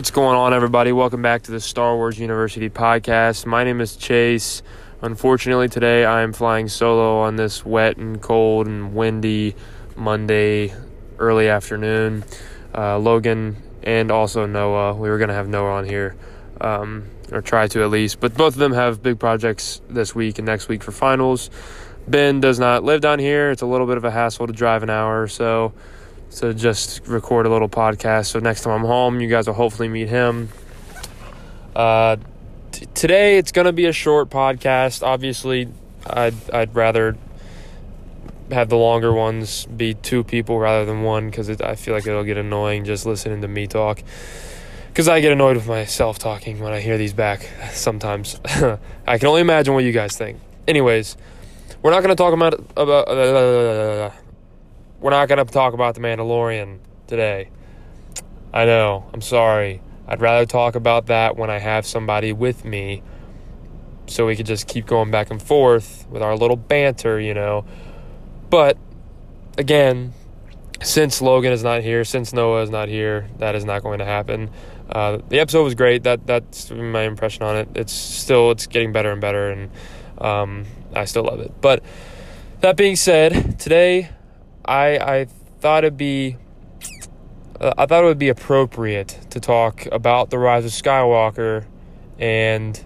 What's going on, everybody? Welcome back to the Star Wars University podcast. My name is Chase. Unfortunately, today I am flying solo on this wet and cold and windy Monday early afternoon. Uh, Logan and also Noah, we were going to have Noah on here, um, or try to at least, but both of them have big projects this week and next week for finals. Ben does not live down here. It's a little bit of a hassle to drive an hour or so to just record a little podcast. So next time I'm home, you guys will hopefully meet him. Uh, t- today it's going to be a short podcast. Obviously, I'd I'd rather have the longer ones be two people rather than one because I feel like it'll get annoying just listening to me talk. Because I get annoyed with myself talking when I hear these back sometimes. I can only imagine what you guys think. Anyways, we're not going to talk about about. Uh, we're not going to talk about the Mandalorian today. I know. I'm sorry. I'd rather talk about that when I have somebody with me so we could just keep going back and forth with our little banter, you know. But again, since Logan is not here, since Noah is not here, that is not going to happen. Uh, the episode was great. That that's my impression on it. It's still it's getting better and better, and um, I still love it. But that being said, today I I thought it'd be uh, I thought it would be appropriate to talk about the rise of Skywalker and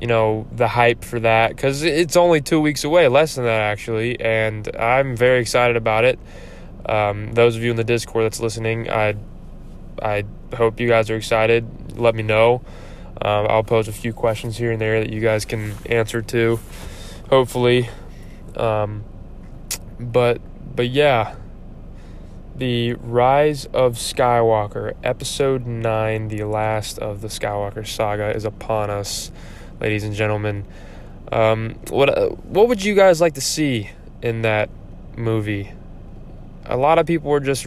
you know the hype for that because it's only two weeks away, less than that actually, and I'm very excited about it. Um, those of you in the Discord that's listening, I I hope you guys are excited. Let me know. Um, I'll pose a few questions here and there that you guys can answer to, hopefully. Um, but but yeah, the Rise of Skywalker, Episode Nine, the last of the Skywalker saga, is upon us, ladies and gentlemen. Um, what uh, what would you guys like to see in that movie? A lot of people were just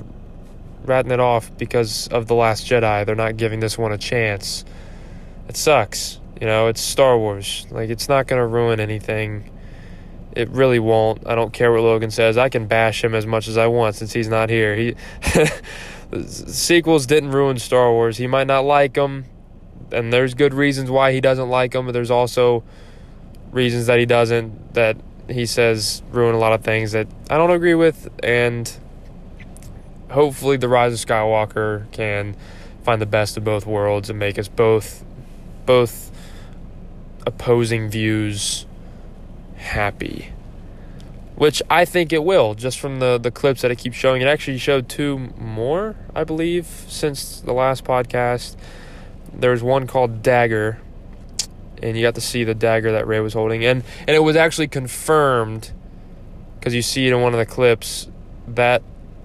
ratting it off because of the Last Jedi. They're not giving this one a chance. It sucks. You know, it's Star Wars. Like it's not going to ruin anything it really won't. I don't care what Logan says. I can bash him as much as I want since he's not here. He sequels didn't ruin Star Wars. He might not like them, and there's good reasons why he doesn't like them, but there's also reasons that he doesn't that he says ruin a lot of things that I don't agree with and hopefully the rise of Skywalker can find the best of both worlds and make us both both opposing views happy. Which I think it will, just from the, the clips that it keeps showing. It actually showed two more, I believe, since the last podcast. There's one called Dagger, and you got to see the dagger that Rey was holding. And, and it was actually confirmed, because you see it in one of the clips, that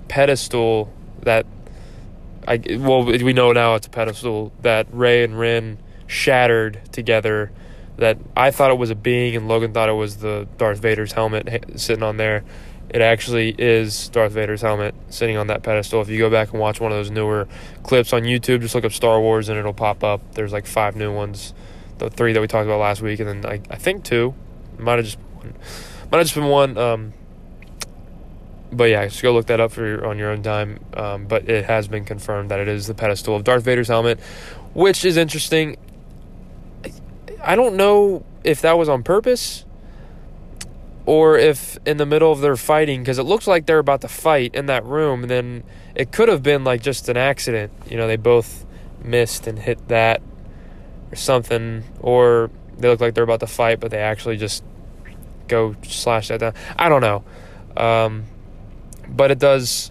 pedestal that I well we know now it's a pedestal that Rey and Ren shattered together that I thought it was a being and Logan thought it was the Darth Vader's helmet sitting on there. It actually is Darth Vader's helmet sitting on that pedestal. If you go back and watch one of those newer clips on YouTube, just look up Star Wars and it'll pop up. There's like five new ones, the three that we talked about last week, and then I, I think two. Might have just might have just been one. Um, but yeah, just go look that up for your, on your own time. Um, but it has been confirmed that it is the pedestal of Darth Vader's helmet, which is interesting. I don't know if that was on purpose or if in the middle of their fighting because it looks like they're about to fight in that room then it could have been like just an accident. You know they both missed and hit that or something or they look like they're about to fight but they actually just go slash that down. I don't know. Um, but it does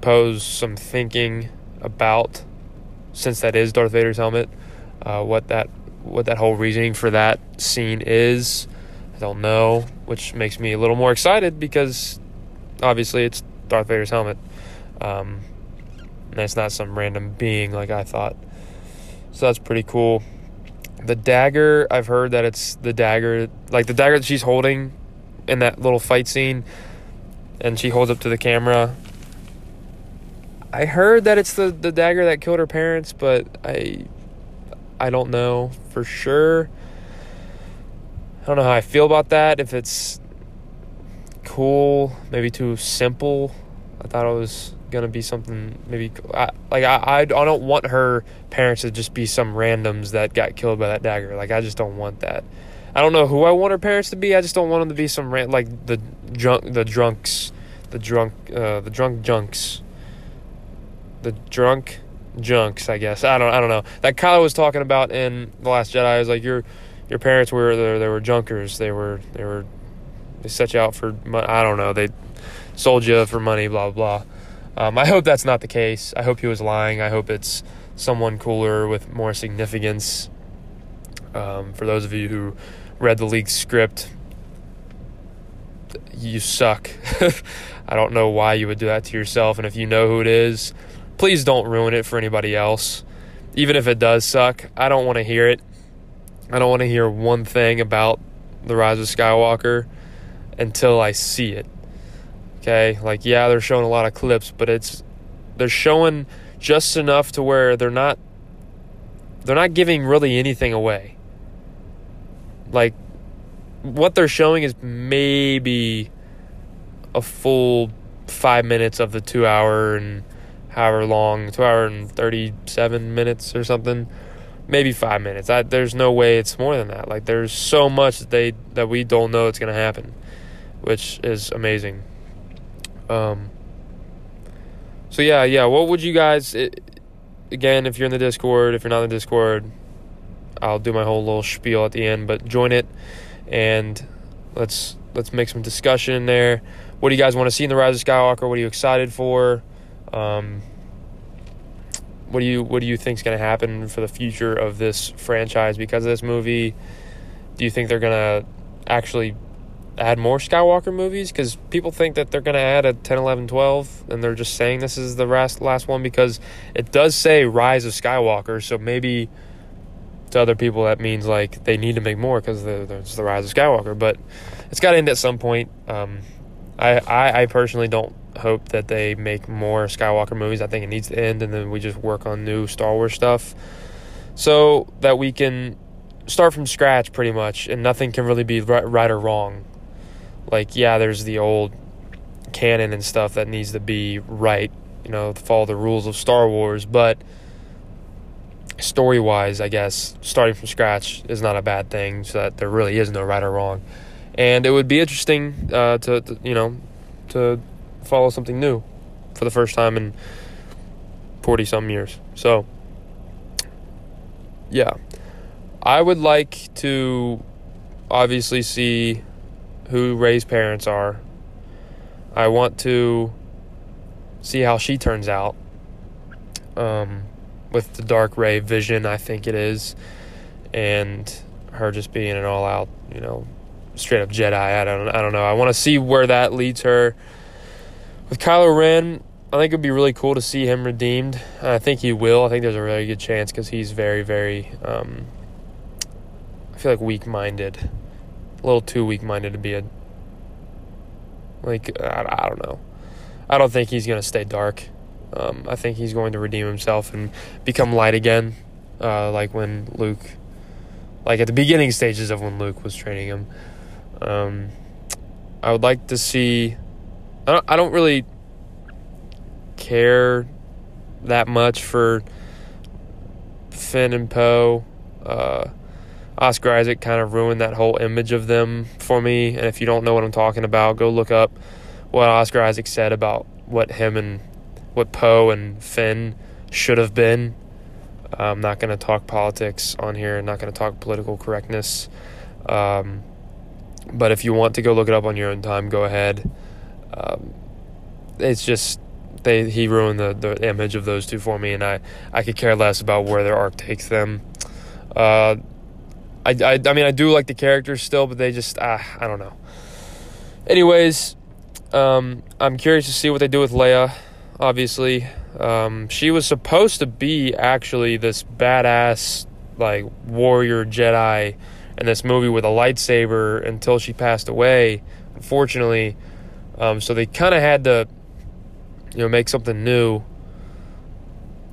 pose some thinking about since that is darth vader's helmet uh, what that what that whole reasoning for that scene is. I don't know, which makes me a little more excited because obviously it's Darth Vader's helmet. Um, and it's not some random being like I thought. So that's pretty cool. The dagger, I've heard that it's the dagger, like the dagger that she's holding in that little fight scene, and she holds up to the camera. I heard that it's the, the dagger that killed her parents, but I I don't know for sure. I don't know how I feel about that. If it's cool, maybe too simple. I thought it was gonna be something maybe I, like I, I I don't want her parents to just be some randoms that got killed by that dagger. Like I just don't want that. I don't know who I want her parents to be. I just don't want them to be some ran- like the drunk the drunks, the drunk uh, the drunk junks, the drunk junks. I guess I don't I don't know that Kylo was talking about in the Last Jedi. is like your your parents were they, they were junkers. They were they were they set you out for I don't know they sold you for money. Blah blah. blah. Um, I hope that's not the case. I hope he was lying. I hope it's someone cooler with more significance. Um, for those of you who read the league script, you suck. I don't know why you would do that to yourself. And if you know who it is, please don't ruin it for anybody else. Even if it does suck, I don't want to hear it. I don't want to hear one thing about The Rise of Skywalker until I see it. Okay? Like, yeah, they're showing a lot of clips, but it's. They're showing just enough to where they're not. They're not giving really anything away like what they're showing is maybe a full five minutes of the two hour and however long, two hour and 37 minutes or something. Maybe five minutes. I, there's no way it's more than that. Like there's so much that they that we don't know it's gonna happen, which is amazing. Um. So yeah, yeah. What would you guys? It, again, if you're in the Discord, if you're not in the Discord, I'll do my whole little spiel at the end, but join it and let's let's make some discussion in there. What do you guys want to see in the Rise of Skywalker? What are you excited for? Um, what do you what do you think is going to happen for the future of this franchise because of this movie? Do you think they're going to actually add more Skywalker movies? Because people think that they're going to add a 10, 11, 12, and they're just saying this is the last, last one because it does say Rise of Skywalker, so maybe to other people that means like they need to make more because there's the rise of Skywalker. But it's got to end at some point. Um, I, I, I personally don't hope that they make more Skywalker movies. I think it needs to end, and then we just work on new Star Wars stuff, so that we can start from scratch pretty much, and nothing can really be right, right or wrong. Like yeah, there's the old canon and stuff that needs to be right, you know, follow the rules of Star Wars, but story wise, I guess starting from scratch is not a bad thing. So that there really is no right or wrong, and it would be interesting uh, to, to you know to follow something new for the first time in forty some years. So yeah, I would like to obviously see who Rey's parents are. I want to see how she turns out. Um, with the dark Rey vision, I think it is, and her just being an all out, you know, straight up Jedi. I don't, I don't know. I want to see where that leads her. With Kylo Ren, I think it'd be really cool to see him redeemed. I think he will. I think there's a really good chance because he's very, very. Um, I feel like weak minded, a little too weak minded to be a. Like I, I don't know. I don't think he's gonna stay dark. Um, I think he's going to redeem himself and become light again, uh, like when Luke, like at the beginning stages of when Luke was training him. Um, I would like to see. I don't, I don't really care that much for Finn and Poe. Uh, Oscar Isaac kind of ruined that whole image of them for me. And if you don't know what I'm talking about, go look up what Oscar Isaac said about what him and what Poe and Finn should have been. I'm not going to talk politics on here. I'm not going to talk political correctness. Um, but if you want to go look it up on your own time, go ahead. Um, it's just they he ruined the, the image of those two for me, and I, I could care less about where their arc takes them. Uh, I, I, I mean I do like the characters still, but they just uh, I don't know. Anyways, um, I'm curious to see what they do with Leia obviously. Um, she was supposed to be actually this badass, like, warrior Jedi in this movie with a lightsaber until she passed away, unfortunately. Um, so they kind of had to, you know, make something new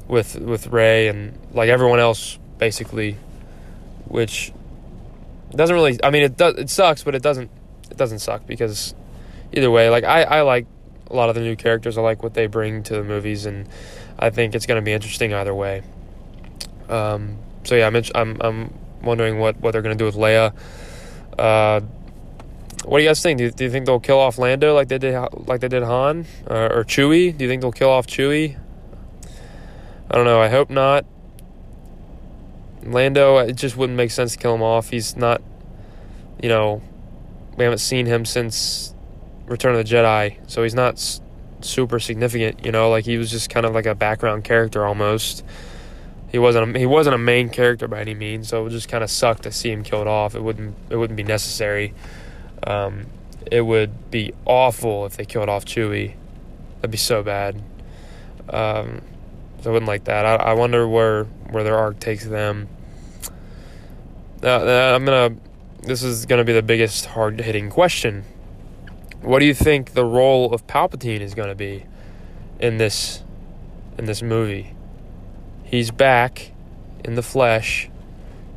with with Rey and like everyone else, basically, which doesn't really. I mean, it does. It sucks, but it doesn't. It doesn't suck because either way, like I I like a lot of the new characters. I like what they bring to the movies, and I think it's going to be interesting either way. Um, so yeah, I'm, I'm I'm wondering what what they're going to do with Leia. Uh, what do you guys think? Do you, do you, think they'll kill off Lando like they did like they did Han uh, or Chewie? Do you think they'll kill off Chewie? I don't know. I hope not. Lando, it just wouldn't make sense to kill him off. He's not, you know, we haven't seen him since Return of the Jedi, so he's not s- super significant. You know, like he was just kind of like a background character almost. He wasn't a, he wasn't a main character by any means, so it would just kind of suck to see him killed off. It wouldn't it wouldn't be necessary. Um, it would be awful if they killed off Chewie. That'd be so bad. Um, so I wouldn't like that. I, I wonder where where their arc takes them. Uh, I'm gonna. This is gonna be the biggest hard hitting question. What do you think the role of Palpatine is gonna be in this in this movie? He's back in the flesh.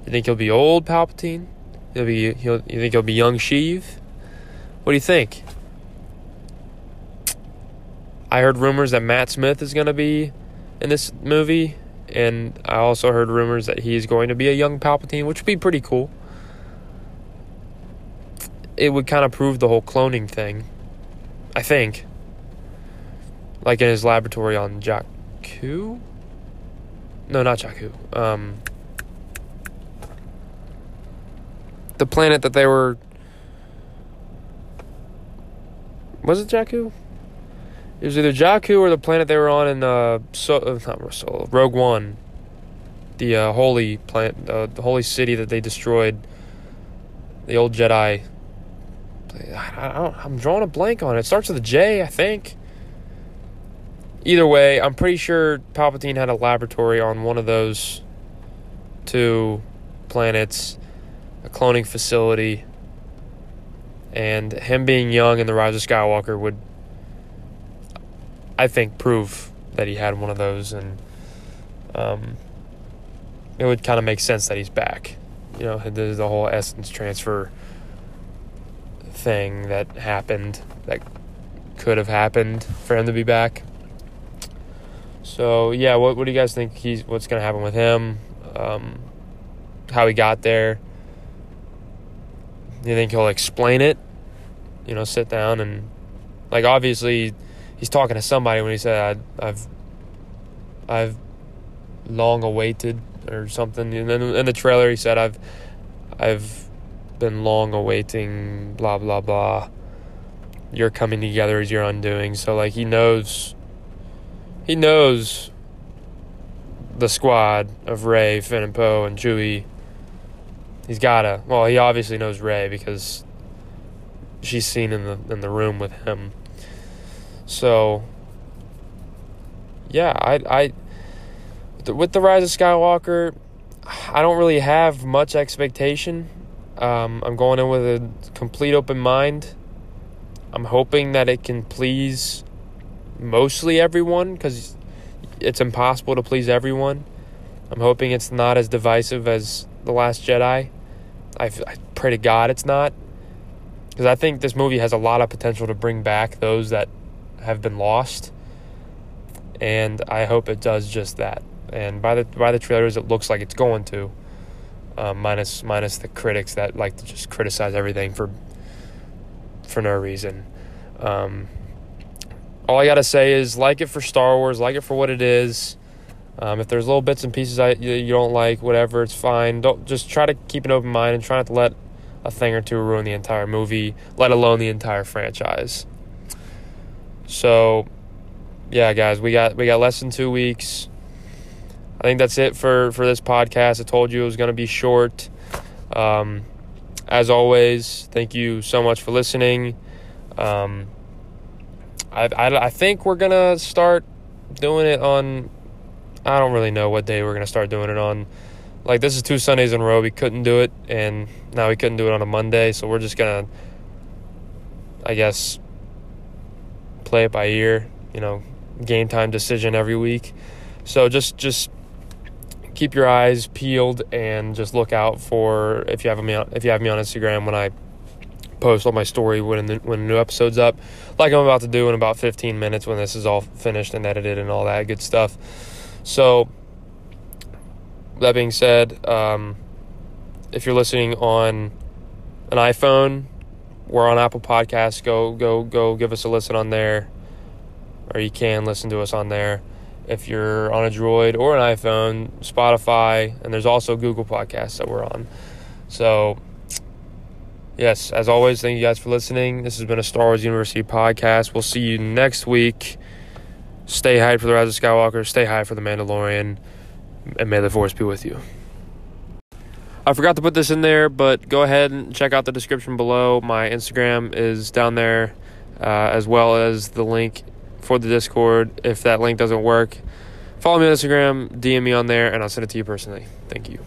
You think he'll be old Palpatine? He'll be. He'll. You think he'll be young Sheev? What do you think? I heard rumors that Matt Smith is going to be in this movie, and I also heard rumors that he's going to be a young Palpatine, which would be pretty cool. It would kind of prove the whole cloning thing, I think. Like in his laboratory on Jakku? No, not Jakku. Um, the planet that they were. Was it Jakku? It was either Jakku or the planet they were on in uh, so, uh, not Solo, Rogue One. The uh, holy planet, uh, the holy city that they destroyed. The old Jedi. I, am drawing a blank on it. It starts with a J, I think. Either way, I'm pretty sure Palpatine had a laboratory on one of those two planets a cloning facility, and him being young in the Rise of Skywalker would, I think, prove that he had one of those, and um, it would kind of make sense that he's back. You know, the, the whole essence transfer thing that happened that could have happened for him to be back. So yeah, what what do you guys think he's what's gonna happen with him? Um, how he got there? Do you think he'll explain it? You know, sit down and like obviously he's talking to somebody when he said I've I've long awaited or something. And then in the trailer he said I've I've been long awaiting blah blah blah. You're coming together as your undoing. So like he knows he knows the squad of Rey, Finn and Poe and Chewie He's gotta. Well, he obviously knows Rey because she's seen in the in the room with him. So, yeah, I I with the Rise of Skywalker, I don't really have much expectation. Um, I'm going in with a complete open mind. I'm hoping that it can please mostly everyone because it's impossible to please everyone. I'm hoping it's not as divisive as The Last Jedi. I, I pray to God it's not. Because I think this movie has a lot of potential to bring back those that have been lost. And I hope it does just that. And by the by the trailers, it looks like it's going to. Um, minus minus the critics that like to just criticize everything for for no reason. Um, all I gotta say is like it for Star Wars, like it for what it is. Um, if there's little bits and pieces I, you don't like, whatever, it's fine. Don't just try to keep an open mind and try not to let a thing or two ruin the entire movie, let alone the entire franchise. So, yeah, guys, we got we got less than two weeks. I think that's it for for this podcast. I told you it was going to be short. Um, as always, thank you so much for listening. Um, I, I, I think we're gonna start doing it on I don't really know what day we're gonna start doing it on. Like this is two Sundays in a row we couldn't do it, and now we couldn't do it on a Monday, so we're just gonna, I guess, play it by ear. You know, game time decision every week. So just just keep your eyes peeled and just look out for if you have me on, if you have me on Instagram when I post on my story when the, when a new episode's up, like I'm about to do in about 15 minutes when this is all finished and edited and all that good stuff. So, that being said, um, if you're listening on an iPhone, we're on Apple Podcasts. Go go go give us a listen on there, or you can listen to us on there. If you're on a Droid or an iPhone, Spotify, and there's also Google Podcasts that we're on. So, yes, as always, thank you guys for listening. This has been a Star Wars University podcast. We'll see you next week. Stay hyped for the Rise of Skywalker. Stay hyped for the Mandalorian, and may the Force be with you. I forgot to put this in there, but go ahead and check out the description below. My Instagram is down there, uh, as well as the link for the Discord. If that link doesn't work, follow me on Instagram, DM me on there, and I'll send it to you personally. Thank you.